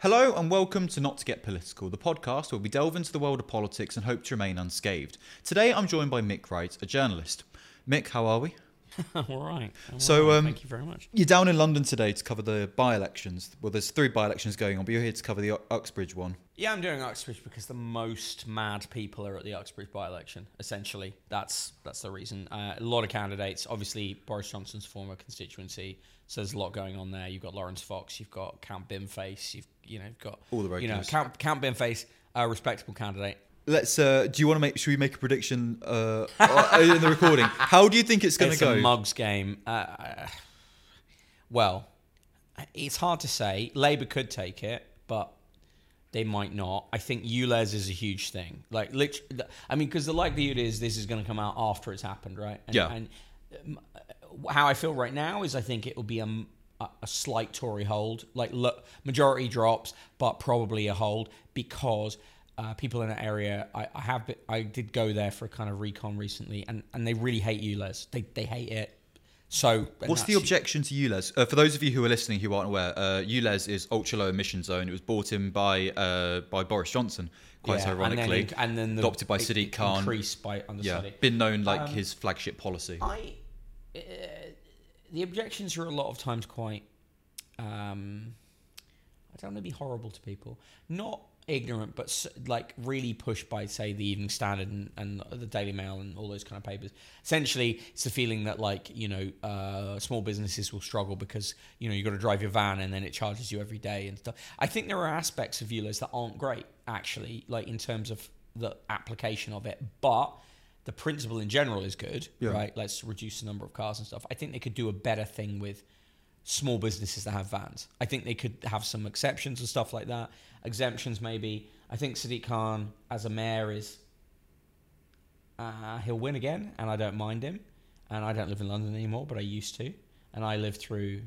Hello and welcome to Not to Get Political, the podcast where we delve into the world of politics and hope to remain unscathed. Today I'm joined by Mic Wright, a journalist. Mic, how are we? all right. I'm So, all right. um, thank you very much. You're down in London today to cover the by-elections. Well, there's three by-elections going on, but you're here to cover the U- Uxbridge one. Yeah, I'm doing Uxbridge because the most mad people are at the Uxbridge by-election. Essentially, that's that's the reason. Uh, a lot of candidates. Obviously, Boris Johnson's former constituency. So there's a lot going on there. You've got Laurence Fox. You've got Count Binface. You've you know you've got All the you know regulars. Count Count Binface, a respectable candidate. Let's. Uh, do you want to make? Should we make a prediction uh, uh, in the recording? How do you think it's going to it's go? a mugs game. Uh, well, it's hard to say. Labour could take it, but they might not. I think ULEZ is a huge thing. Like, I mean, because the likelihood is this is going to come out after it's happened, right? And, Yeah. And um, how I feel right now is I think it will be a, a slight Tory hold, like lo- majority drops, but probably a hold because. Uh, people in that area, I, I have, been, I did go there for a kind of recon recently, and, and they really hate ULEZ. They they hate it. So What's the objection to ULEZ? Uh, for those of you who are listening who aren't aware, uh, ULEZ is ultra low emission zone. It was brought in by uh, by Boris Johnson, quite Yeah, ironically, and then, and then the, adopted by Sadiq Khan. increased by under yeah, been known like Um, his flagship policy. I uh, the objections are a lot of times quite um, I don't want to be horrible to people, not ignorant, but like really pushed by say the Evening Standard and, and the Daily Mail and all those kind of papers. Essentially, it's the feeling that like you know uh, small businesses will struggle because you know you've got to drive your van and then it charges you every day and stuff. I think there are aspects of ULEZ that aren't great actually, like in terms of the application of it, but the principle in general is good, Yeah. right? Let's reduce the number of cars and stuff. I think they could do a better thing with small businesses that have vans. I think they could have some exceptions and stuff like that. Exemptions, maybe. I think Sadiq Khan as a mayor is. Uh, he'll win again, and I don't mind him. And I don't live in London anymore, but I used to. And I lived through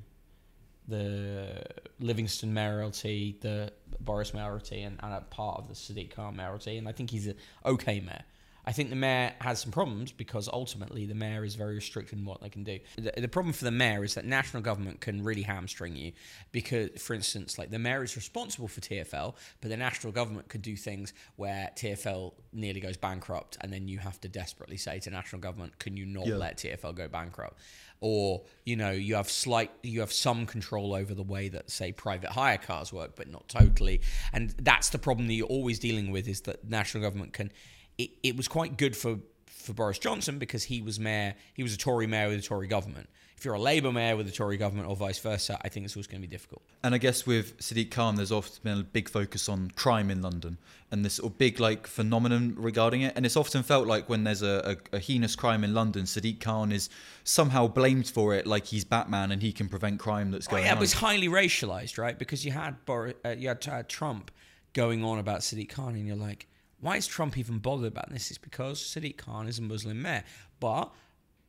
the Livingstone mayoralty, the Boris mayoralty, and, and a part of the Sadiq Khan mayoralty. And I think he's an okay mayor. I think the mayor has some problems because ultimately the mayor is very restricted in what they can do. The, the problem for the mayor is that national government can really hamstring you because, for instance, like the mayor is responsible for TFL, but the national government could do things where TFL nearly goes bankrupt, and then you have to desperately say to national government, "Can you not Yeah. let TFL go bankrupt?" Or you know you have slight, you have some control over the way that say private hire cars work, but not totally. And that's the problem that you're always dealing with is that national government can it, it was quite good for, for Boris Johnson because he was mayor, he was a Tory mayor with a Tory government. If you're a Labour mayor with a Tory government or vice versa, I think it's always going to be difficult. And I guess with Sadiq Khan, there's often been a big focus on crime in London and this sort of big like phenomenon regarding it. And it's often felt like when there's a, a, a heinous crime in London, Sadiq Khan is somehow blamed for it, like he's Batman and he can prevent crime that's Oh, going yeah, on. but it's highly racialized, right? Because you had Boris, uh, you had uh, Trump going on about Sadiq Khan, and you're like, why is Trump even bothered about this? It's because Sadiq Khan is a Muslim mayor, but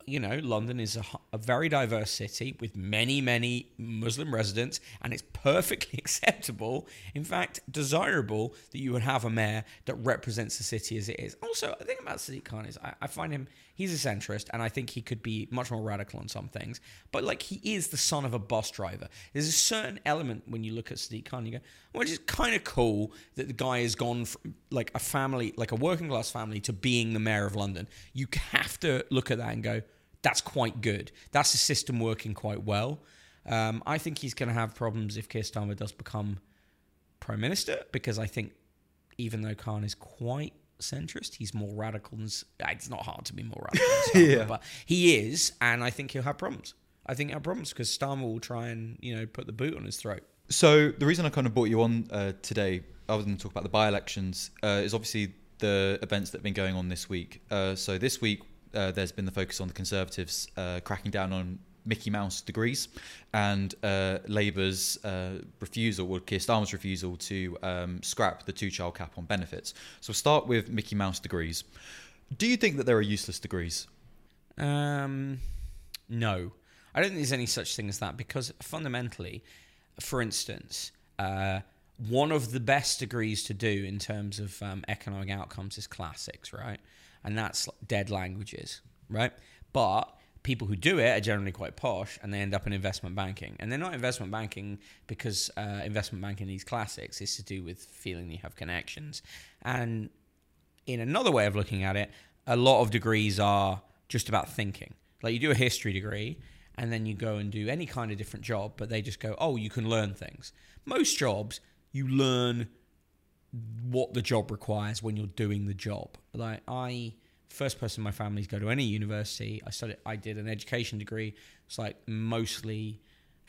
you know, London is a, a very diverse city with many, many Muslim residents, and it's perfectly acceptable, in fact, desirable that you would have a mayor that represents the city as it is. Also, the thing about Sadiq Khan is I, I find him, he's a centrist, and I think he could be much more radical on some things, but like he is the son of a bus driver. There's a certain element when you look at Sadiq Khan, you go, which is kind of cool that the guy has gone from like a family, like a working class family, to being the mayor of London. You have to look at that and go, that's quite good. That's a system working quite well. Um, I think he's going to have problems if Keir Starmer does become prime minister because I think even though Khan is quite centrist, he's more radical than. It's not hard to be more radical than Starmer, Yeah. but he is, and I think he'll have problems. I think he'll have problems because Starmer will try and you know put the boot on his throat. So the reason I kind of brought you on uh, today, other than to talk about the by-elections, uh, is obviously the events that have been going on this week. Uh, so this week, uh, there's been the focus on the Conservatives uh, cracking down on Mickey Mouse degrees and uh, Labour's uh, refusal, or Keir Starmer's refusal, to um, scrap the two-child cap on benefits. So we'll start with Mickey Mouse degrees. Do you think that there are useless degrees? Um, no, I don't think there's any such thing as that because fundamentally, for instance, uh, one of the best degrees to do in terms of um, economic outcomes is classics, right? And that's dead languages, right? But people who do it are generally quite posh and they end up in investment banking. And they're not investment banking because uh, investment banking needs classics. It's to do with feeling you have connections. And in another way of looking at it, a lot of degrees are just about thinking. Like you do a history degree and then you go and do any kind of different job, but they just go, oh, you can learn things. Most jobs, you learn what the job requires when you're doing the job. Like I first person in my family to go to any university. I studied I did an education degree. It's like mostly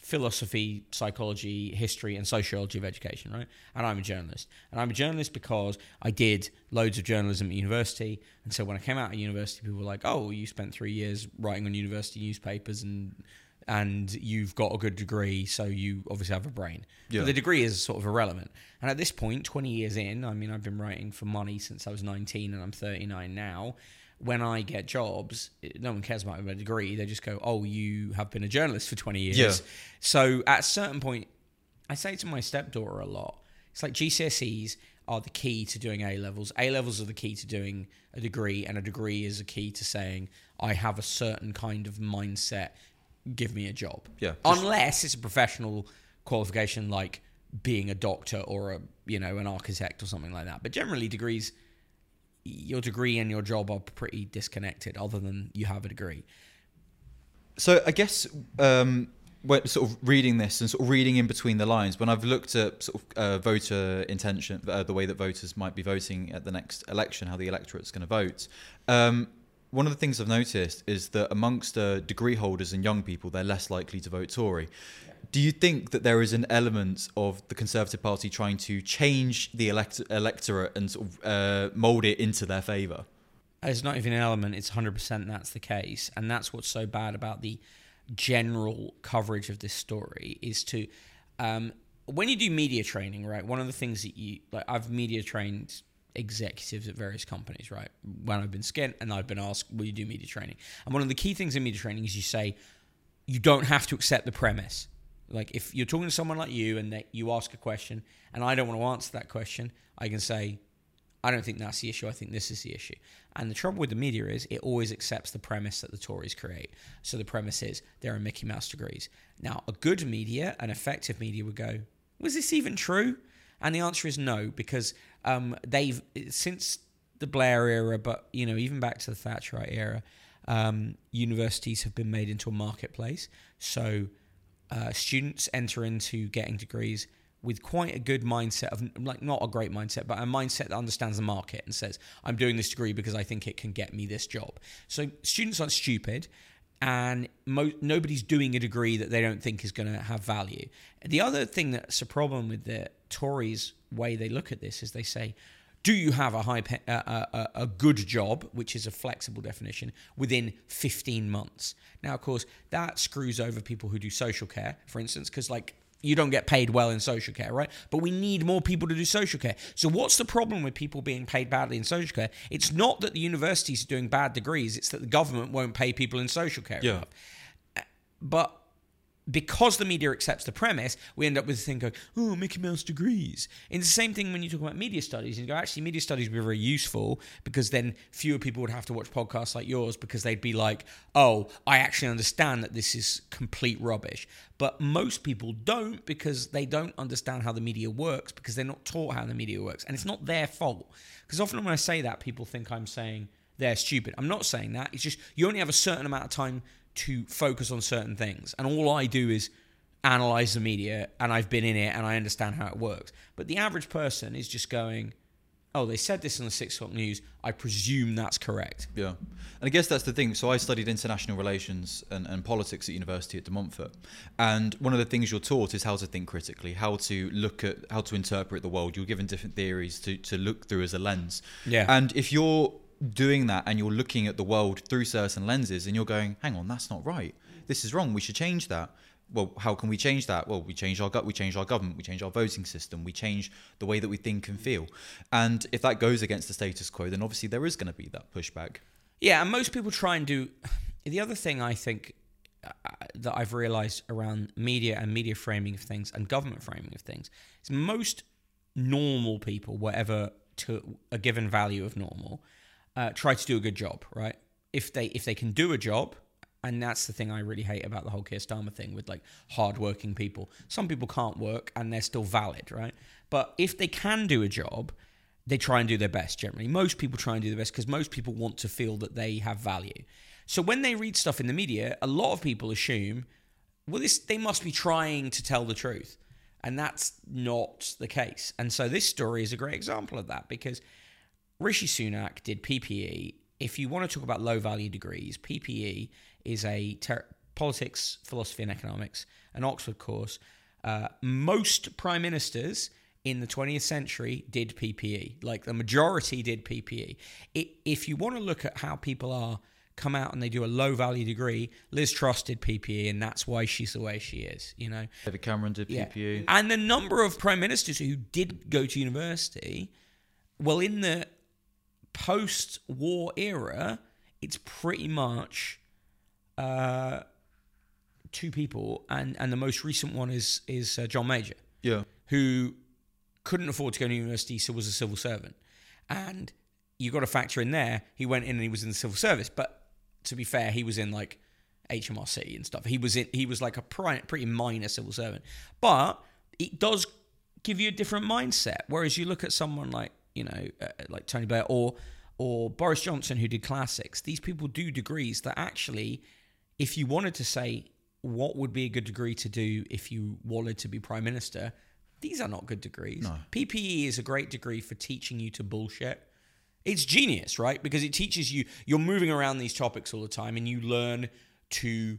philosophy, psychology, history, and sociology of education, right? And I'm a journalist. And I'm a journalist because I did loads of journalism at university. And so when I came out of university, people were like, oh, you spent three years writing on university newspapers and and you've got a good degree, so you obviously have a brain. Yeah. But the degree is sort of irrelevant. And at this point, 20 years in, I mean, I've been writing for money since I was 19 and I'm 39 now. When I get jobs, it- no one cares about my degree. They just go, oh, you have been a journalist for 20 years. Yeah. So at a certain point, I say to my stepdaughter a lot, it's like GCSEs are the key to doing A levels. A levels are the key to doing a degree, and a degree is a key to saying, I have a certain kind of mindset, give me a job. Yeah, just- Unless it's a professional qualification like being a doctor or a you know an architect or something like that. But generally degrees your degree and your job are pretty disconnected other than you have a degree. So I guess um, when sort of reading this and sort of reading in between the lines, when I've looked at sort of uh, voter intention, uh, the way that voters might be voting at the next election, how the electorate's going to vote. Um, one of the things I've noticed is that amongst uh, degree holders and young people, they're less likely to vote Tory. Do you think that there is an element of the Conservative Party trying to change the elect- electorate and sort of uh, mould it into their favour? It's not even an element, it's 100% that's the case. And that's what's so bad about the general coverage of this story is to, um, when you do media training, right, one of the things that you, like, I've media trained executives at various companies, right, when I've been skint and I've been asked, will you do media training? And one of the key things in media training is you say, you don't have to accept the premise. Like if you're talking to someone like you and they, you ask a question and I don't want to answer that question, I can say, I don't think that's the issue. I think this is the issue. And the trouble with the media is it always accepts the premise that the Tories create. So the premise is there are Mickey Mouse degrees. Now, a good media, an effective media would go, was this even true? And the answer is no, because um, they've, since the Blair era, but, you know, even back to the Thatcherite era, um, universities have been made into a marketplace. So uh, students enter into getting degrees with quite a good mindset of like not a great mindset but a mindset that understands the market and says i'm doing this degree because i think it can get me this job so students aren't stupid and mo- nobody's doing a degree that they don't think is going to have value the other thing that's a problem with the tories way they look at this is they say do you have a high pe- a, a, a good job which is a flexible definition within 15 months now of course that screws over people who do social care for instance because like you don't get paid well in social care, right? But we need more people to do social care. So what's the problem with people being paid badly in social care? It's not that the universities are doing bad degrees, it's that the government won't pay people in social care Yeah. enough. But because the media accepts the premise, we end up with the thing going, oh, Mickey Mouse degrees. And it's the same thing when you talk about media studies. You go, actually, media studies would be very useful because then fewer people would have to watch podcasts like yours because they'd be like, oh, I actually understand that this is complete rubbish. But most people don't because they don't understand how the media works because they're not taught how the media works. And it's not their fault. Because often when I say that, people think I'm saying they're stupid. I'm not saying that. It's just you only have a certain amount of time to focus on certain things. And all I do is analyze the media and I've been in it and I understand how it works. But the average person is just going, oh, they said this on the six o'clock news. I presume that's correct. Yeah, and I guess that's the thing. So I studied international relations and, and politics at university at De Montfort, and one of the things you're taught is how to think critically, how to look at, how to interpret the world. You're given different theories to to look through as a lens. Yeah. and if you're doing that and you're looking at the world through certain lenses, and you're going, hang on, that's not right. This is wrong. We should change that. Well, how can we change that? Well, we change our gut, we change our government, we change our voting system, we change the way that we think and feel. And if that goes against the status quo, then obviously there is going to be that pushback. Yeah, and most people try and do. The other thing I think uh, that I've realized around media and media framing of things and government framing of things is most normal people, whatever to a given value of normal, uh, try to do a good job, right? If they if they can do a job and that's the thing I really hate about the whole Keir Starmer thing with like hardworking people. Some people can't work and they're still valid, right? But if they can do a job, they try and do their best generally. Most people try and do their best because most people want to feel that they have value. So when they read stuff in the media, a lot of people assume, well, this they must be trying to tell the truth. And that's not the case. And so this story is a great example of that because Rishi Sunak did PPE. If you want to talk about low value degrees, PPE is a ter- politics, philosophy, and economics, an Oxford course. Uh, most prime ministers in the 20th century did PPE. Like the majority did PPE. It, if you want to look at how people are come out and they do a low value degree. Liz Truss did PPE, and that's why she's the way she is. You know, David Cameron did Yeah. PPE. And the number of prime ministers who did go to university, well, in the post-war era, it's pretty much uh, two people, and and the most recent one is is uh, John Major Yeah. who couldn't afford to go to university, so was a civil servant. And you got to factor in there, he went in and he was in the civil service. But to be fair, he was in like HMRC and stuff. He was in, he was like a pretty minor civil servant. But it does give you a different mindset. Whereas you look at someone like you know uh, like Tony Blair or or Boris Johnson who did classics. These people do degrees that actually, if you wanted to say what would be a good degree to do if you wanted to be prime minister, these are not good degrees. PPE is a great degree for teaching you to bullshit. It's genius, right? Because it teaches you you're moving around these topics all the time and you learn to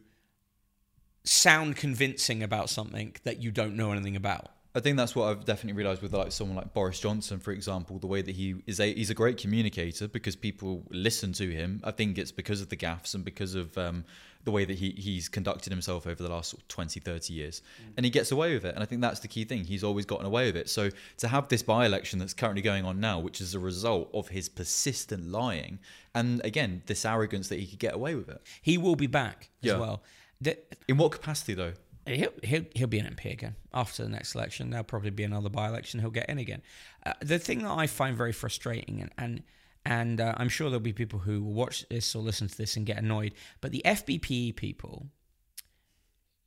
sound convincing about something that you don't know anything about. I think that's what I've definitely realised with like someone like Boris Johnson, for example, the way that he is a he's a great communicator because people listen to him. I think it's because of the gaffes and because of um, the way that he he's conducted himself over the last sort of 20, 30 years, and he gets away with it. And I think that's the key thing. He's always gotten away with it. So to have this by-election that's currently going on now, which is a result of his persistent lying, and again this arrogance that he could get away with it. He will be back as well. The, In what capacity though? He'll, he'll, he'll be an MP again after the next election. There'll probably be another by election. He'll get in again. Uh, the thing that I find very frustrating, and and, and uh, I'm sure there'll be people who will watch this or listen to this and get annoyed, but the FBPE people,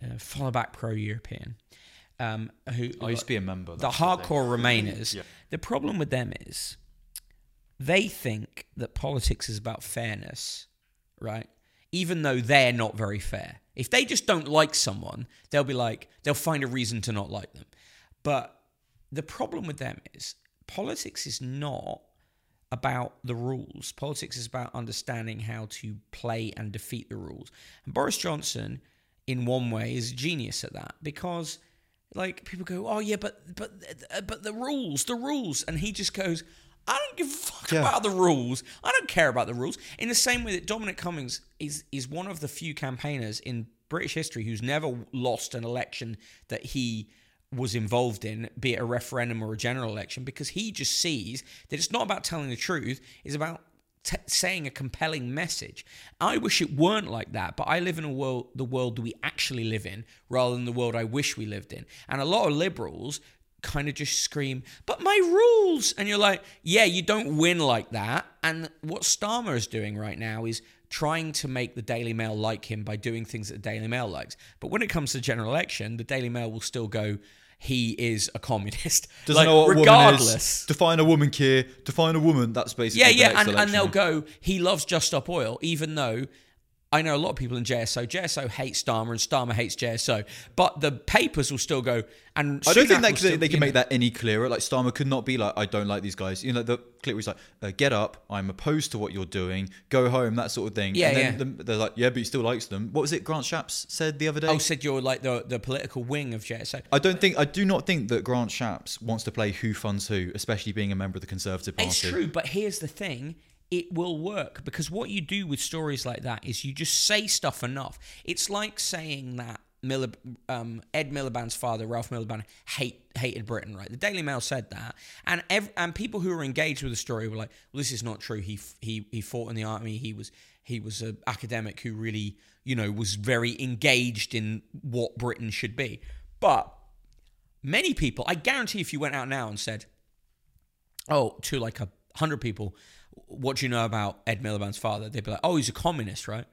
uh, follow back pro European, um, who I used to be a member. the hardcore Remainers. Yeah. The problem with them is they think that politics is about fairness, right? Even though they're not very fair. If they just don't like someone, they'll be like, they'll find a reason to not like them. But the problem with them is politics is not about the rules. Politics is about understanding how to play and defeat the rules. And Boris Johnson, in one way, is a genius at that because, like, people go, "Oh yeah, but but uh, but the rules, the rules," and he just goes, "I don't give a fuck Yeah. about the rules. I don't care about the rules." In the same way that Dominic Cummings is is one of the few campaigners in British history who's never lost an election that he was involved in, be it a referendum or a general election, because he just sees that it's not about telling the truth, it's about t- saying a compelling message. I wish it weren't like that, but I live in a world, the world that we actually live in, rather than the world I wish we lived in. And a lot of liberals kind of just scream, but my rules. And you're like, yeah, you don't win like that. And what Starmer is doing right now is trying to make the Daily Mail like him by doing things that the Daily Mail likes. But when it comes to the general election, the Daily Mail will still go, he is a communist. Doesn't like, know what a woman is. Define a woman, Keir. Define a woman. That's basically Yeah, yeah, and, and they'll go, he loves Just Stop Oil, even though I know a lot of people in JSO. JSO hates Starmer and Starmer hates JSO. But the papers will still go, and I don't Sunak think that still, they, they can know- make that any clearer. Like Starmer could not be like, I don't like these guys. You know, the clip he's like, uh, get up, I'm opposed to what you're doing, go home, that sort of thing. Yeah, and then yeah. the- they're like, yeah, but he still likes them. What was it Grant Shapps said the other day? Oh, said you're like the, the political wing of JSO. I don't think, I do not think that Grant Shapps wants to play who funds who, especially being a member of the Conservative Party. It's true, but here's the thing. It will work because what you do with stories like that is you just say stuff enough. It's like saying that Miller, um, Ed Miliband's father, Ralph Miliband, hate, hated Britain, right? The Daily Mail said that, and ev- and people who were engaged with the story were like, "Well, this is not true. He f- he he fought in the army. He was he was an academic who really, you know, was very engaged in what Britain should be." But many people, I guarantee, if you went out now and said, oh, to like a hundred people, what do you know about Ed Miliband's father? They'd be like, oh, he's a communist, right?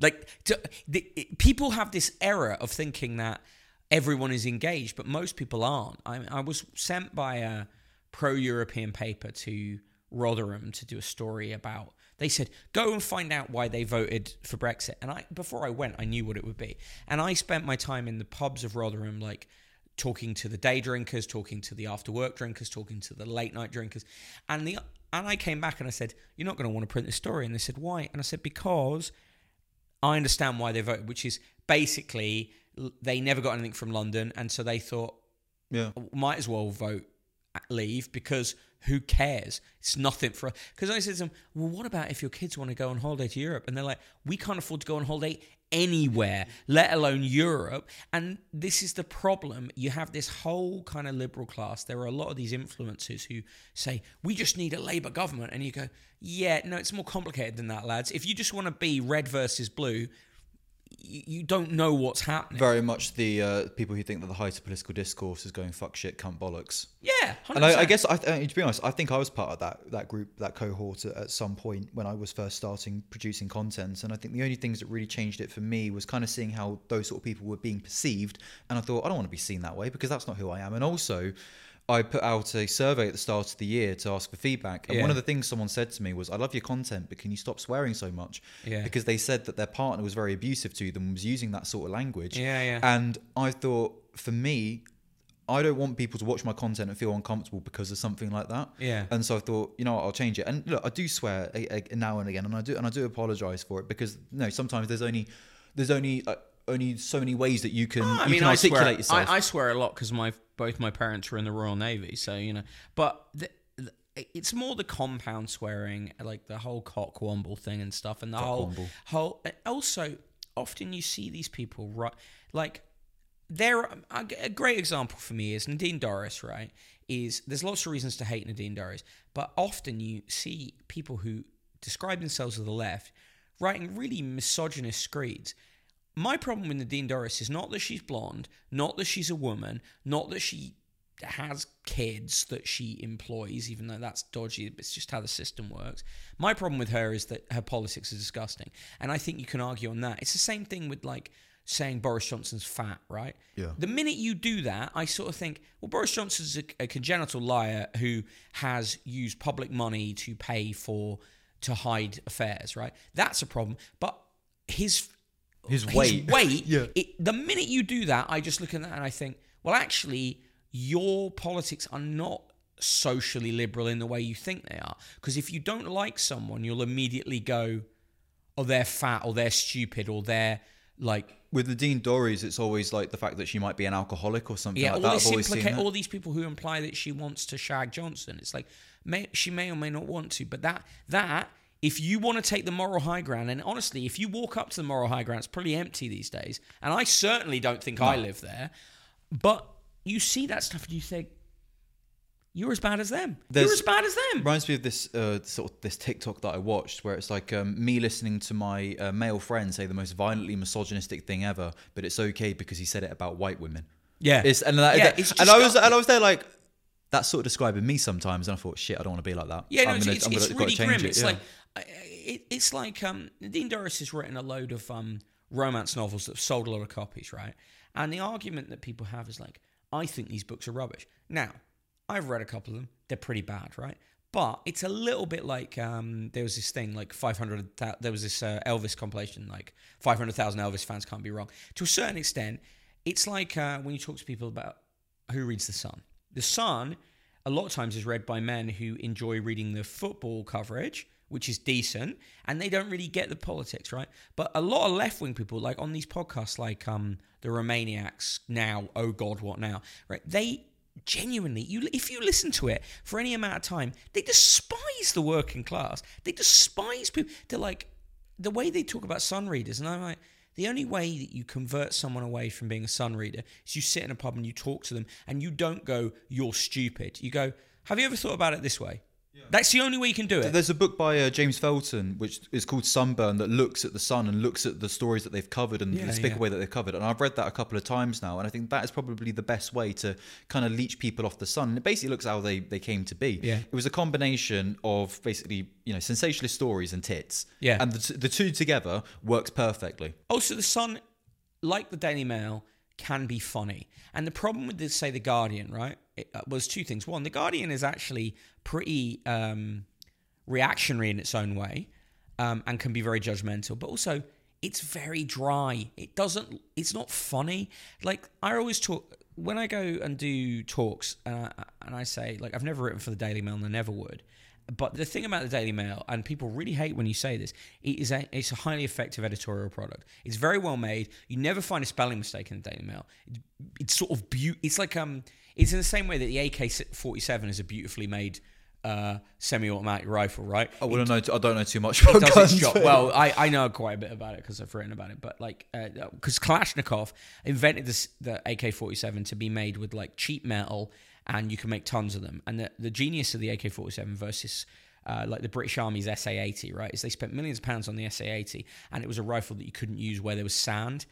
Like to, the, it- people have this error of thinking that everyone is engaged, but most people aren't. I, I was sent by a pro-European paper to Rotherham to do a story about. They said go and find out why they voted for Brexit, and I before I went, I knew what it would be, and I spent my time in the pubs of Rotherham, like talking to the day drinkers, talking to the after work drinkers, talking to the late night drinkers, and the and I came back and I said, "You're not going to want to print this story," and they said, "Why?" And I said, "Because." I understand why they voted, which is basically they never got anything from London, and so they thought Yeah. might as well vote uh, leave because who cares? It's nothing for. Us. Because I said to them, well, what about if your kids want to go on holiday to Europe? And they're like, we can't afford to go on holiday anywhere, let alone Europe. And this is the problem. You have this whole kind of liberal class. There are a lot of these influencers who say, we just need a Labour government. And you go, yeah, no, it's more complicated than that, lads. If you just want to be red versus blue, you, don't know what's happening. Very much the uh, people who think that the height of political discourse is going fuck shit, cunt bollocks. yeah, 100%. And I, I guess, I, uh, to be honest, I think I was part of that that group, that cohort at, at some point when I was first starting producing content. And I think the only things that really changed it for me was kind of seeing how those sort of people were being perceived. And I thought, I don't want to be seen that way because that's not who I am. And also, I put out a survey at the start of the year to ask for feedback. And Yeah. one of the things someone said to me was, I love your content, but can you stop swearing so much? Yeah. Because they said that their partner was very abusive to them, was using that sort of language. Yeah, yeah. And I thought, for me, I don't want people to watch my content and feel uncomfortable because of something like that. Yeah. And so I thought, you know, what, I'll change it. And look, I do swear a, a, now and again, and I do, and I do apologize for it because you know sometimes there's only there's only uh, only so many ways that you can ah, I you mean, can I articulate swear, yourself. I, I swear a lot because my both my parents were in the Royal Navy, so you know. But the, the, it's more the compound swearing, like the whole cockwomble thing and stuff, and the whole Cockwomble. whole. Uh, also, often you see these people right, like there. Um, a, a great example for me is Nadine Dorries. Right, is there's lots of reasons to hate Nadine Dorries, but often you see people who describe themselves as the left writing really misogynist screeds my problem with Nadine Dorries is not that she's blonde, not that she's a woman, not that she has kids that she employs, even though that's dodgy. It's just how the system works. My problem with her is that her politics are disgusting, and I think you can argue on that. It's the same thing with like saying Boris Johnson's fat, right? Yeah. The minute you do that, I sort of think, well, Boris Johnson's a, a congenital liar who has used public money to pay for to hide affairs, right? That's a problem, but his His weight. weight. Yeah. it, the minute you do that, I just look at that and I think, well, actually, your politics are not socially liberal in the way you think they are. Because if you don't like someone, you'll immediately go, oh, they're fat or they're stupid or they're like, With Nadine Dorries, it's always like the fact that she might be an alcoholic or something yeah, like all that. this I've always seen implica- all these people who imply that she wants to shag Johnson. It's like may, she may or may not want to, but that that if you want to take the moral high ground, and honestly, if you walk up to the moral high ground, it's pretty empty these days. And I certainly don't think I live there. But you see that stuff and you think, you're as bad as them. There's- you're as bad as them. reminds me of this uh, sort of this TikTok that I watched, where it's like um, me listening to my uh, male friend say the most violently misogynistic thing ever, but it's okay because he said it about white women. Yeah. It's and that, Yeah, that- it's and I was and I was there like that's sort of describing me sometimes, and I thought, shit, I don't want to be like that. Yeah, no, I'm it's, gonna- it's, it's gonna- gotta really grim. it, It's yeah. like it, it's like um, Dean Dorries has written a load of um, romance novels that have sold a lot of copies, right? And the argument that people have is like, I think these books are rubbish. Now, I've read a couple of them; they're pretty bad, right? But it's a little bit like um, there was this thing like 500. There was this uh, Elvis compilation, like 500,000 Elvis fans can't be wrong. To a certain extent, it's like uh, when you talk to people about who reads the Sun. The Sun, a lot of times, is read by men who enjoy reading the football coverage, which is decent, and they don't really get the politics, right? But a lot of left wing people, like on these podcasts, like um, the Romaniacs now, oh God, what now? Right? They genuinely, you if you listen to it for any amount of time, they despise the working class. They despise people. They're like the way they talk about Sun readers, and I'm like. The only way that you convert someone away from being a sun reader is you sit in a pub and you talk to them and you don't go, you're stupid. You go, have you ever thought about it this way? That's the only way you can do it. There's a book by uh, James Felton which is called Sunburn that looks at the sun and looks at the stories that they've covered and Yeah, the despicable yeah. way that they've covered. And I've read that a couple of times now, and I think that is probably the best way to kind of leech people off the sun. And it basically looks how they, they came to be. Yeah. It was a combination of basically you know sensationalist stories and tits. Yeah. And the, t- the two together works perfectly. Also, the Sun, like the Daily Mail, can be funny. And the problem with, this, say, the Guardian, right, it, uh, was two things. One, the Guardian is actually pretty um, reactionary in its own way, um, and can be very judgmental. But also, it's very dry. It doesn't. It's not funny. Like I always talk when I go and do talks, and I, and I say like I've never written for the Daily Mail, and I never would. But the thing about the Daily Mail, and people really hate when you say this, it is a, it's a highly effective editorial product. It's very well made. You never find a spelling mistake in the Daily Mail. It, it's sort of beau- It's like um, it's in the same way that the AK forty seven is a beautifully made uh, semi-automatic rifle, right? I wouldn't know. I don't know too much It about guns. job. Well, I, I know quite a bit about it because I've written about it. But like, because Kalashnikov invented this the AK forty seven to be made with like cheap metal, and you can make tons of them. And the the genius of the AK forty seven versus uh, like the British Army's SA eighty, right, is they spent millions of pounds on the SA eighty, and it was a rifle that you couldn't use where there was sand.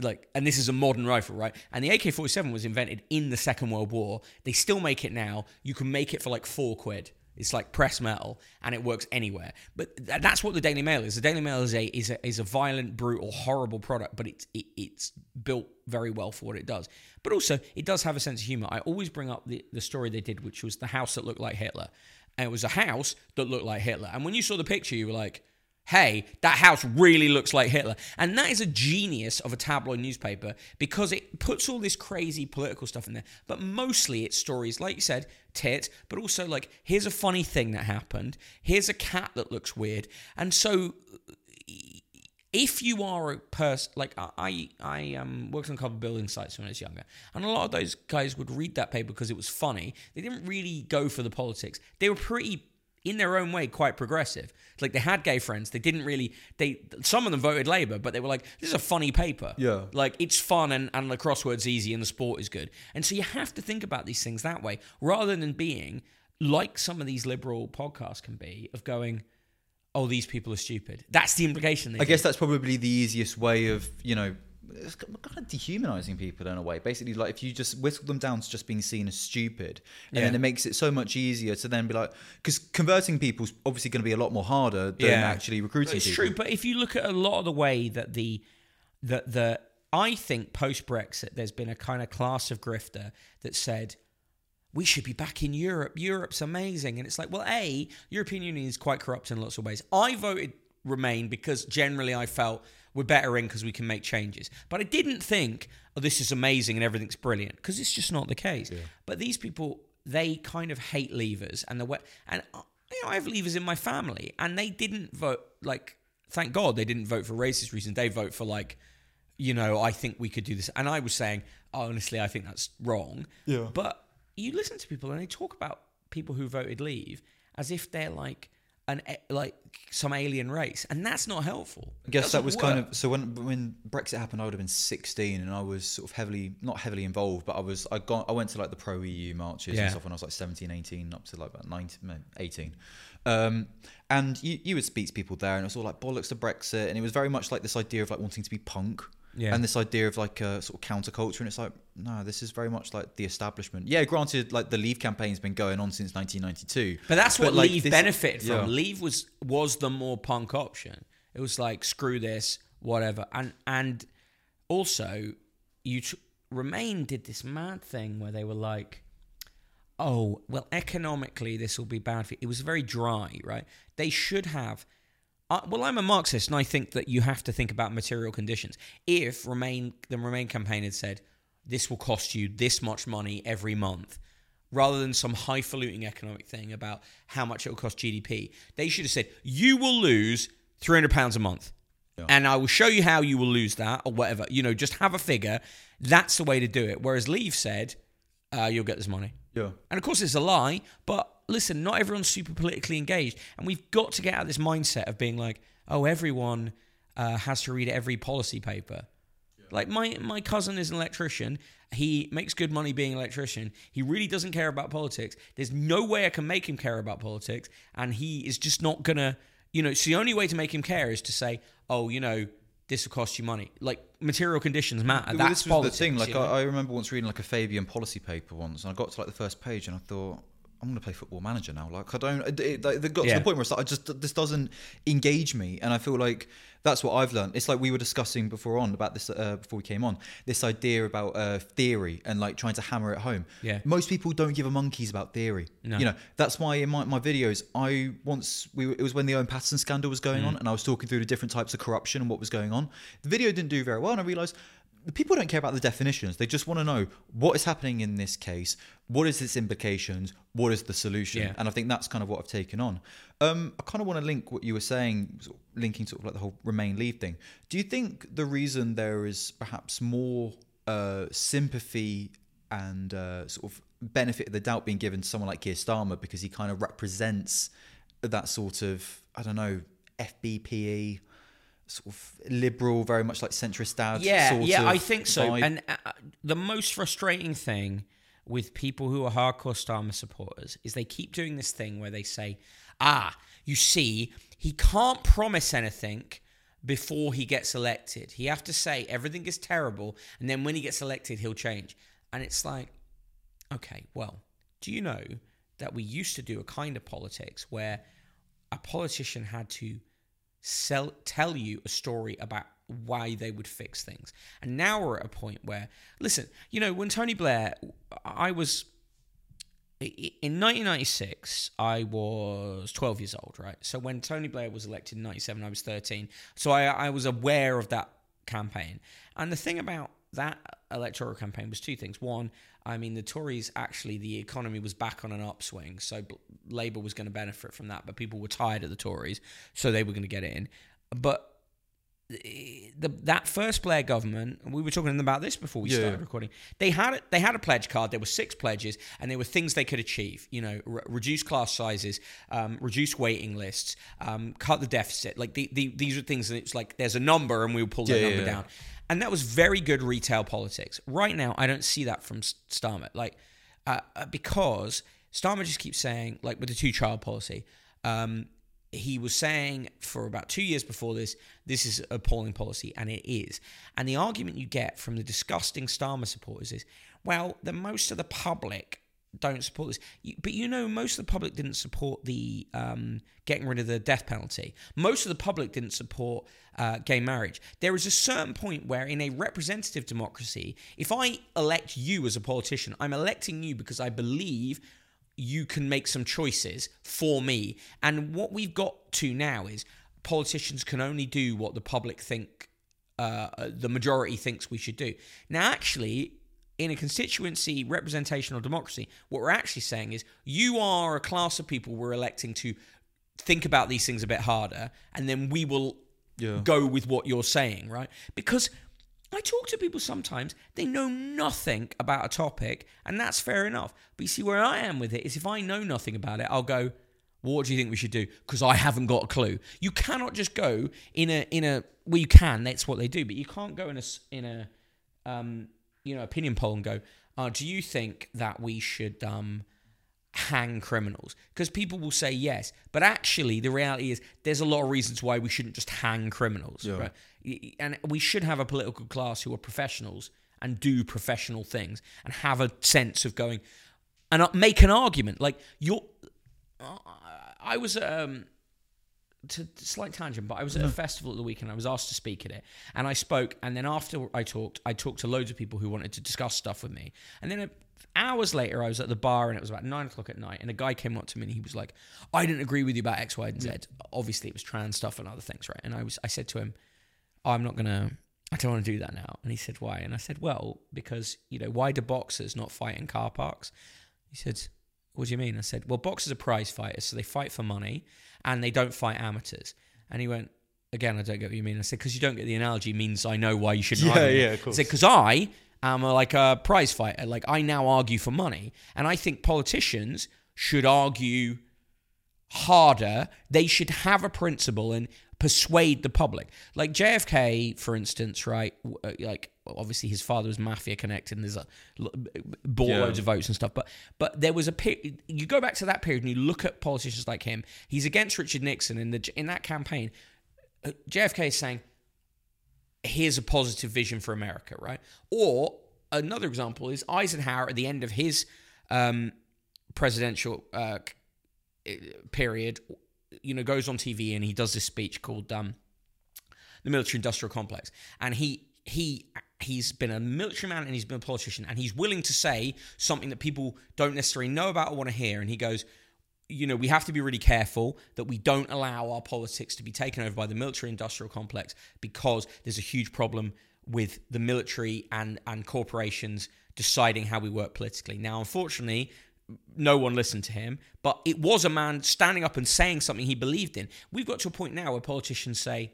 Like, and this is a modern rifle, right? And the AK 47 was invented in the Second World War. They still make it now. You can make it for like four quid. It's like press metal, and it works anywhere. But th- that's what the Daily Mail is. The Daily Mail is a is a, is a violent, brutal, horrible product, but it's it, it's built very well for what it does. But also, it does have a sense of humor. I always bring up the, the story they did, which was the house that looked like Hitler, and it was a house that looked like Hitler. And when you saw the picture, you were like, hey, that house really looks like Hitler. And that is a genius of a tabloid newspaper because it puts all this crazy political stuff in there. But mostly it's stories, like you said, tit, but also like, here's a funny thing that happened. Here's a cat that looks weird. And so if you are a person like I, I um, worked on a couple of building sites when I was younger, and a lot of those guys would read that paper because it was funny. They didn't really go for the politics. They were pretty, in their own way, quite progressive. Like they had gay friends. They didn't really. They some of them voted Labour, but they were like, "This is a funny paper. Yeah. like it's fun and and the crossword's easy and the sport is good." And so you have to think about these things that way, rather than being like some of these liberal podcasts can be of going. Oh, these people are stupid. That's the implication. I give. guess that's probably the easiest way of you know it's kind of dehumanizing people in a way. Basically, like if you just whistle them down to just being seen as stupid, and then it makes it so much easier to then be like, because converting people's obviously going to be a lot more harder than Yeah. actually recruiting It's people. true, but if you look at a lot of the way that the that the I think post Brexit, there's been a kind of class of grifter that said we should be back in Europe. Europe's amazing, and it's like, well, a European Union is quite corrupt in lots of ways. I voted Remain because generally I felt we're better in because we can make changes, but I didn't think oh this is amazing and everything's brilliant because it's just not the case. But these people they kind of hate Leavers and the way and uh, you know I have Leavers in my family and they didn't vote like thank God they didn't vote for racist reasons. They vote for like you know, I think we could do this. And I was saying, honestly, I think that's wrong. Yeah. But you listen to people and they talk about people who voted leave as if they're like an like some alien race, and that's not helpful. I guess that was kind of so when when Brexit happened, I would have been 16, and I was sort of heavily not heavily involved, but I was I got I went to like the pro EU marches Yeah. and stuff when I was like 17, 18, up to like about 19, 18. Um, and you you would speak to people there, and it was all like bollocks to Brexit, and it was very much like this idea of like wanting to be punk. Yeah. And this idea of like a sort of counterculture, and it's like, no, this is very much like the establishment. Yeah, granted, like the Leave campaign's been going on since 1992. But that's what like, Leave this- benefited from. yeah. Leave was was the more punk option. It was like screw this, whatever, and and also you tr- Remain did this mad thing where they were like, oh well, economically this will be bad for you. It was very dry, right? They should have. Uh, well, I'm a Marxist, and I think that you have to think about material conditions. If Remain the Remain campaign had said this will cost you this much money every month, rather than some highfalutin economic thing about how much it will cost GDP, they should have said you will lose three hundred pounds a month, and I will show you how you will lose that or whatever. You know, just have a figure. That's the way to do it. Whereas Leave said, uh, "You'll get this money." Yeah. And of course, it's a lie, but listen, not everyone's super politically engaged. And we've got to get out of this mindset of being like, oh, everyone uh, has to read every policy paper. Like my my cousin is an electrician. He makes good money being an electrician. He really doesn't care about politics. There's no way I can make him care about politics, and he is just not gonna. You know, so the only way to make him care is to say, "Oh, you know, this will cost you money." Like material conditions matter. Well, That's this was politics, the thing. Like you know? I, I remember once reading like a Fabian policy paper once, and I got to like the first page, and I thought. I'm going to play Football Manager now. Like I don't. It, they got Yeah. to the point where it's like I just this doesn't engage me, and I feel like that's what I've learned. It's like we were discussing before on about this uh, before we came on. This idea about uh, theory and like trying to hammer it home. Yeah. Most people don't give a monkeys about theory. No. You know that's why in my, my videos I once we it was when the Owen Paterson scandal was Mm. going on, and I was talking through the different types of corruption and what was going on. The video didn't do very well, and I realized the people don't care about the definitions. They just want to know what is happening in this case, what is its implications, what is the solution, Yeah. and I think that's kind of what I've taken on. Um, I kind of want to link what you were saying, sort of linking sort of like the whole Remain Leave thing. Do you think the reason there is perhaps more uh, sympathy and uh, sort of benefit of the doubt being given to someone like Keir Starmer because he kind of represents that sort of I don't know FBPE sort of liberal, very much like centrist dad. Yeah, yeah, I think so. vibe? And uh, the most frustrating thing with people who are hardcore Starmer supporters is they keep doing this thing where they say, "Ah, you see, he can't promise anything." Before he gets elected, he have to say everything is terrible, and then when he gets elected, he'll change. And it's like, okay, well, do you know that we used to do a kind of politics where a politician had to sell tell you a story about why they would fix things. And now we're at a point where listen, you know, when Tony Blair I was in 1996 I was 12 years old, right? So when Tony Blair was elected in 97 I was 13. So I I was aware of that campaign. And the thing about that electoral campaign was two things. One, I mean, the Tories actually, the economy was back on an upswing, so Labour was going to benefit from that, but people were tired of the Tories, so they were going to get it in. But the that first Blair government, we were talking about this before we Yeah. started recording. They had it. They had a pledge card. There were six pledges, and there were things they could achieve. You know, re- reduce class sizes, um, reduce waiting lists, um, cut the deficit. Like the, the, these are things that it's like there's a number, and we'll pull Yeah, number yeah, yeah. down. And that was very good retail politics. Right now, I don't see that from Starmer. Like, uh, uh, because Starmer just keeps saying, like with the two child policy, um, he was saying for about two years before this, this is appalling policy, and it is. And the argument you get from the disgusting Starmer supporters is, well, the most of the public don't support this. But you know, most of the public didn't support the um, getting rid of the death penalty. Most of the public didn't support uh, gay marriage. There is a certain point where, in a representative democracy, if I elect you as a politician, I'm electing you because I believe you can make some choices for me. And what we've got to now is politicians can only do what the public think uh, the majority thinks we should do. Now, actually, in a constituency representational democracy, what we're actually saying is you are a class of people we're electing to think about these things a bit harder, and then we will Yeah. go with what you're saying, right? Because I talk to people sometimes, they know nothing about a topic, and that's fair enough. But you see, where I am with it is if I know nothing about it, I'll go, well, what do you think we should do? Because I haven't got a clue. You cannot just go in a in a well, you can. That's what they do, but you can't go in a, in a um, you know opinion poll and go, uh, do you think that we should um, hang criminals? Because people will say yes, but actually the reality is there's a lot of reasons why we shouldn't just hang criminals, Yeah. right? And we should have a political class who are professionals and do professional things and have a sense of going and uh, make an argument. Like you're, I was um, to slight tangent, but I was at a mm-hmm. festival at the weekend. I was asked to speak at it, and I spoke. And then after I talked, I talked to loads of people who wanted to discuss stuff with me. And then hours later, I was at the bar, and it was about nine o'clock at night. And a guy came up to me, and he was like, "I didn't agree with you about X, Y, and Z. Mm. Obviously, it was trans stuff and other things, right?" And I was, I said to him, oh, "I'm not gonna." I don't want to do that now. And he said, why? And I said, well, because, you know, why do boxers not fight in car parks? He said, what do you mean? I said, well, boxers are prize fighters, so they fight for money and they don't fight amateurs. And he went, again, I don't get what you mean. I said, because you don't get the analogy means I know why you shouldn't Yeah, argue. yeah, of I course. said, because I am a, like a prize fighter. Like I now argue for money. And I think politicians should argue harder. They should have a principle and persuade the public. Like JFK, for instance, right? uh, Like obviously his father was mafia connected, and there's a bought Yeah. loads of votes and stuff. But but there was a period. You go back to that period and you look at politicians like him. He's against Richard Nixon in the in that campaign. uh, JFK is saying, "Here's a positive vision for America," right? Or another example is Eisenhower at the end of his um, presidential uh, period, you know, goes on TV and he does this speech called um, the military industrial complex, and he he he's been a military man and he's been a politician, and he's willing to say something that people don't necessarily know about or want to hear, and he goes. You know, we have to be really careful that we don't allow our politics to be taken over by the military industrial complex because there's a huge problem with the military and, and corporations deciding how we work politically. Now, unfortunately, no one listened to him, but it was a man standing up and saying something he believed in. We've got to a point now where politicians say,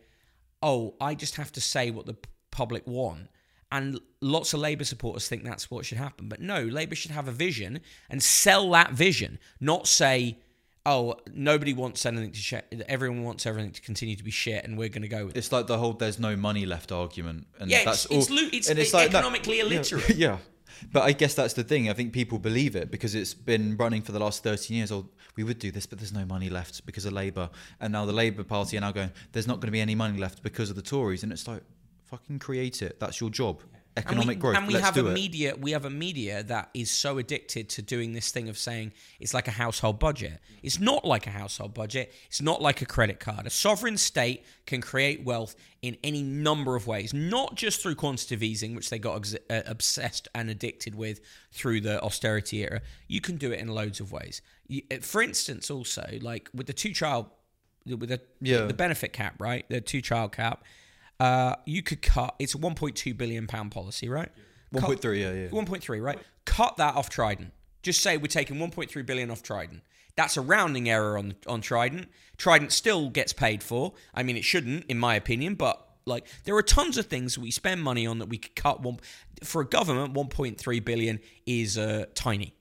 oh, I just have to say what the public want. And lots of Labour supporters think that's what should happen. But no, Labour should have a vision and sell that vision, not say, oh, nobody wants anything to shit. Everyone wants everything to continue to be shit, and we're going to go with it. It's like the whole "there's no money left" argument, and Yeah, that's it's- it's lo- it's and e- that- economically yeah, illiterate. Yeah, but I guess that's the thing. I think people believe it because it's been running for the last 13 years. Oh, we would do this, but there's no money left because of Labour, and now the Labour Party are now going. There's not going to be any money left because of the Tories, and it's like, fucking create it. That's your job. Economic and we, growth. And we Let's have a it. media. We have a media that is so addicted to doing this thing of saying it's like a household budget. It's not like a household budget. It's not like a credit card. A sovereign state can create wealth in any number of ways, not just through quantitative easing, which they got ex- uh, obsessed and addicted with through the austerity era. You can do it in loads of ways. You, uh, for instance, also like with the two child, with the Yeah. the benefit cap, right? The two child cap. Uh, you could cut. It's a 1.2 billion pound policy, right? Cut- 1.3, yeah, yeah. 1.3, right? Cut that off Trident. Just say we're taking 1.3 billion off Trident. That's a rounding error on on Trident. Trident still gets paid for. I mean, it shouldn't, in my opinion, but like there are tons of things we spend money on that we could cut. One for a government, 1.3 billion is uh, tiny,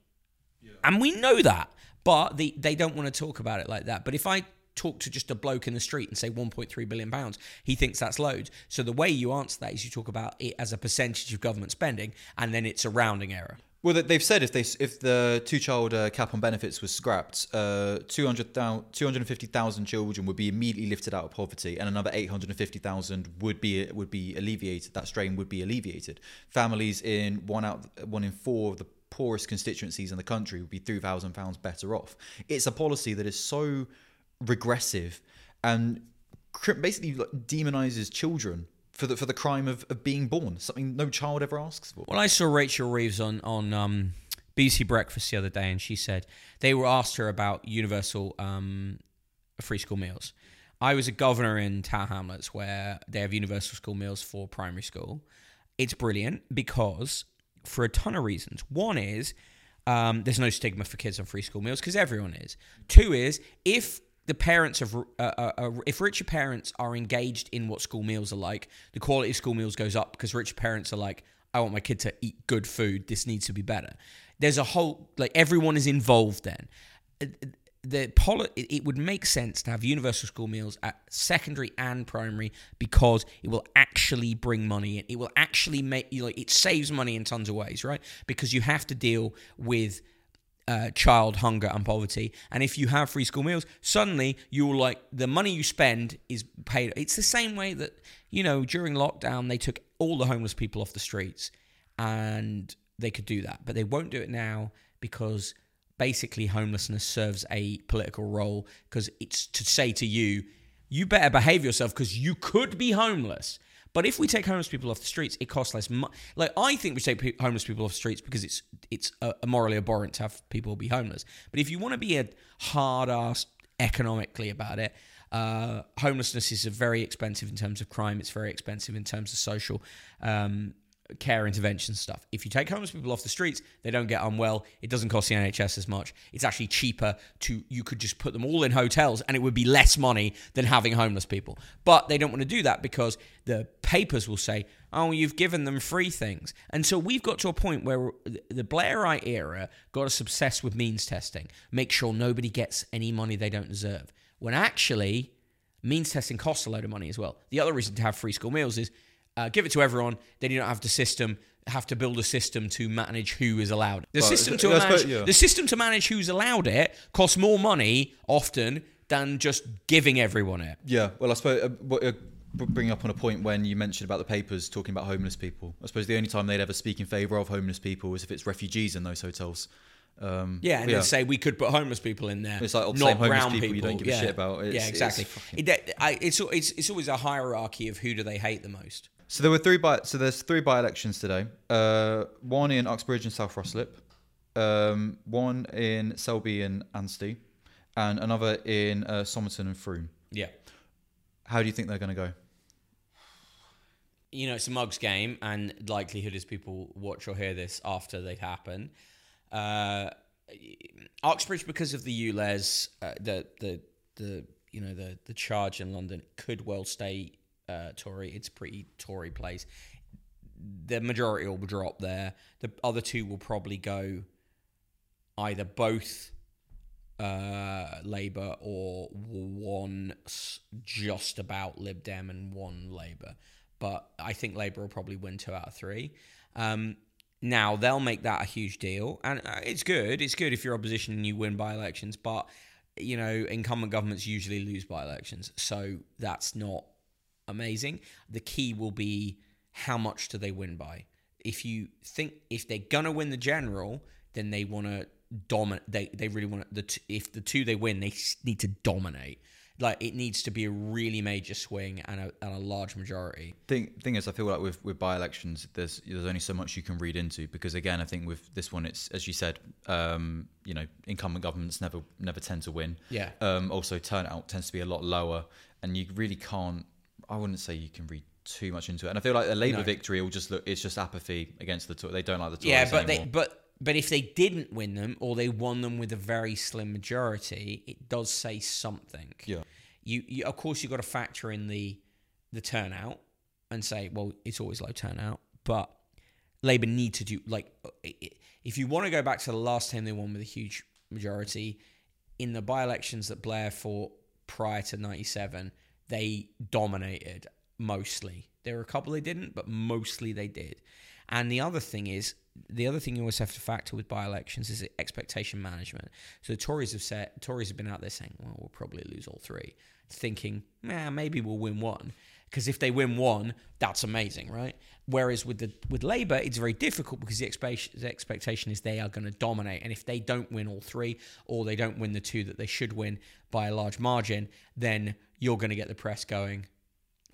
and we know that, but they they don't want to talk about it like that. But if I talk to just a bloke in the street and say 1.3 billion pounds, he thinks that's loads. So the way you answer that is you talk about it as a percentage of government spending, and then it's a rounding error. Well, they- they've said if they if the two child uh, cap on benefits was scrapped, uh, 250,000 children would be immediately lifted out of poverty, and another 850,000 would be would be alleviated. That strain would be alleviated. Families in one out one in four of the poorest constituencies in the country would be three thousand pounds better off. It's a policy that is so regressive and basically demonizes children for the for the crime of, of being born, something no child ever asks for. Well, I saw Rachel Reeves on on um, BBC Breakfast the other day, and she said they were asked her about universal um, free school meals. I was a governor in Tower Hamlets where they have universal school meals for primary school. It's brilliant because for a ton of reasons. One is um, there's no stigma for kids on free school meals because everyone is. Two is if the parents of uh, uh, uh, if richer parents are engaged in what school meals are like, the quality of school meals goes up because richer parents are like, I want my kid to eat good food. This needs to be better. There's a whole like everyone is involved then. Uh, The poli- it would make sense to have universal school meals at secondary and primary because it will actually bring money in. It will actually make you like it saves money in tons of ways, right? Because you have to deal with uh, child hunger and poverty. And if you have free school meals, suddenly you're like the money you spend is paid. It's the same way that you know during lockdown they took all the homeless people off the streets, and they could do that, but they won't do it now because basically homelessness serves a political role because it's to say to you, you better behave yourself because you could be homeless. But if we take homeless people off the streets, it costs less money. Like I think we take pe- homeless people off the streets because it's it's uh, morally abhorrent to have people be homeless. But if you want to be a hard ass economically about it, uh, homelessness is very expensive in terms of crime. It's very expensive in terms of social um, care intervention stuff. If you take homeless people off the streets, they don't get unwell. It doesn't cost the NHS as much. It's actually cheaper to you could just put them all in hotels and it would be less money than having homeless people. But they don't want to do that because the papers will say, "Oh, you've given them free things." And so we've got to a point where the Blairite era got us obsessed with means testing. Make sure nobody gets any money they don't deserve. When actually means testing costs a load of money as well. The other reason to have free school meals is uh, give it to everyone. Then you don't have to system have to build a system to manage who is allowed. The Well, system to manage yeah. the system to manage who's allowed it costs more money often than just giving everyone it. Yeah, well, I suppose uh, what, uh, b- bring up on a point when you mentioned about the papers talking about homeless people. I suppose the only time they'd ever speak in favour of homeless people is if it's refugees in those hotels. Um, Yeah, and yeah. then say we could put homeless people in there. It's like, oh, not same homeless brown people people. you don't give a shit about. It's- yeah, it's exactly. fucking- It- I- it's, it's it's always a hierarchy of who do they hate the most. So there were three by so there's three by elections today. Uh, one in Uxbridge and South Ruislip, um, one in Selby and Ainsty, and another in uh, Somerton and Frome. Yeah. How do you think they're going to go? you know, it's a mugs game, and likelihood is people watch or hear this after they happen. Uh, Uxbridge, because of the ULEZ, uh, the the the you know the the charge in London could well stay uh, Tory. It's a pretty Tory place. The majority will drop there. The other two will probably go either both uh, Labour or one just about Lib Dem and one Labour. But I think Labour will probably win two out of three. Um, now they'll make that a huge deal, and uh, it's good. It's good if you're opposition and you win by elections, but you know incumbent governments usually lose by elections, so that's not amazing. The key will be how much do they win by. If you think if they're gonna win the general, then they want to dominate. They they really want. The t- if the two they win, they need to dominate. Like it needs to be a really major swing and a, and a large majority. Thing thing is, I feel like with with by elections, there's there's only so much you can read into because again, I think with this one, it's as you said, um, you know, incumbent governments never never tend to win. Yeah. Um, also, turnout tends to be a lot lower, and you really can't. I wouldn't say you can read too much into it. And I feel like a Labour No. victory will just look. It's just apathy against the. Tory. They don't like the Tories Yeah, but they but but if they didn't win them or they won them with a very slim majority, it does say something. Yeah. You, you of course you've got to factor in the the turnout and say, well, it's always low turnout, but Labour need to do like if you want to go back to the last time they won with a huge majority in the by-elections that Blair fought prior to 97, they dominated mostly. There were a couple they didn't, but mostly they did. And the other thing is, the other thing you always have to factor with by-elections is expectation management. So the Tories have said, Tories have been out there saying, well, we'll probably lose all three, thinking, nah, maybe we'll win one. Because if they win one, that's amazing, right? Whereas with the with Labour, it's very difficult because the expectation, the expectation is they are going to dominate, and if they don't win all three, or they don't win the two that they should win by a large margin, then you're going to get the press going,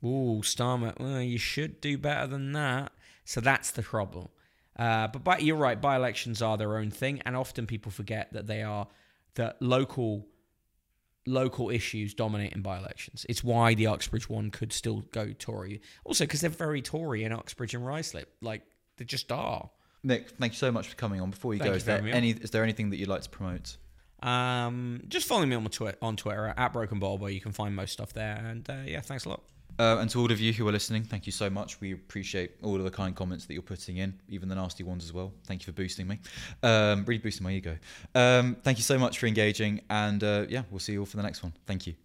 Ooh, Starmer, well, you should do better than that. So that's the problem. Uh, but by, you're right, by elections are their own thing, and often people forget that they are that local local issues dominating by elections. It's why the Uxbridge one could still go Tory. Also, because they're very Tory in Uxbridge and Ruislip. Like, they just are. Nick, thank you so much for coming on. Before you Thank go, you is there having me on. any is there anything that you'd like to promote? Um, just follow me on, my twi- on Twitter at Broken Ball, where you can find most stuff there. And uh, yeah, thanks a lot. Uh, and to all of you who are listening, thank you so much. We appreciate all of the kind comments that you're putting in, even the nasty ones as well. Thank you for boosting me, um, really boosting my ego. Um, thank you so much for engaging, and uh, yeah, we'll see you all for the next one. Thank you.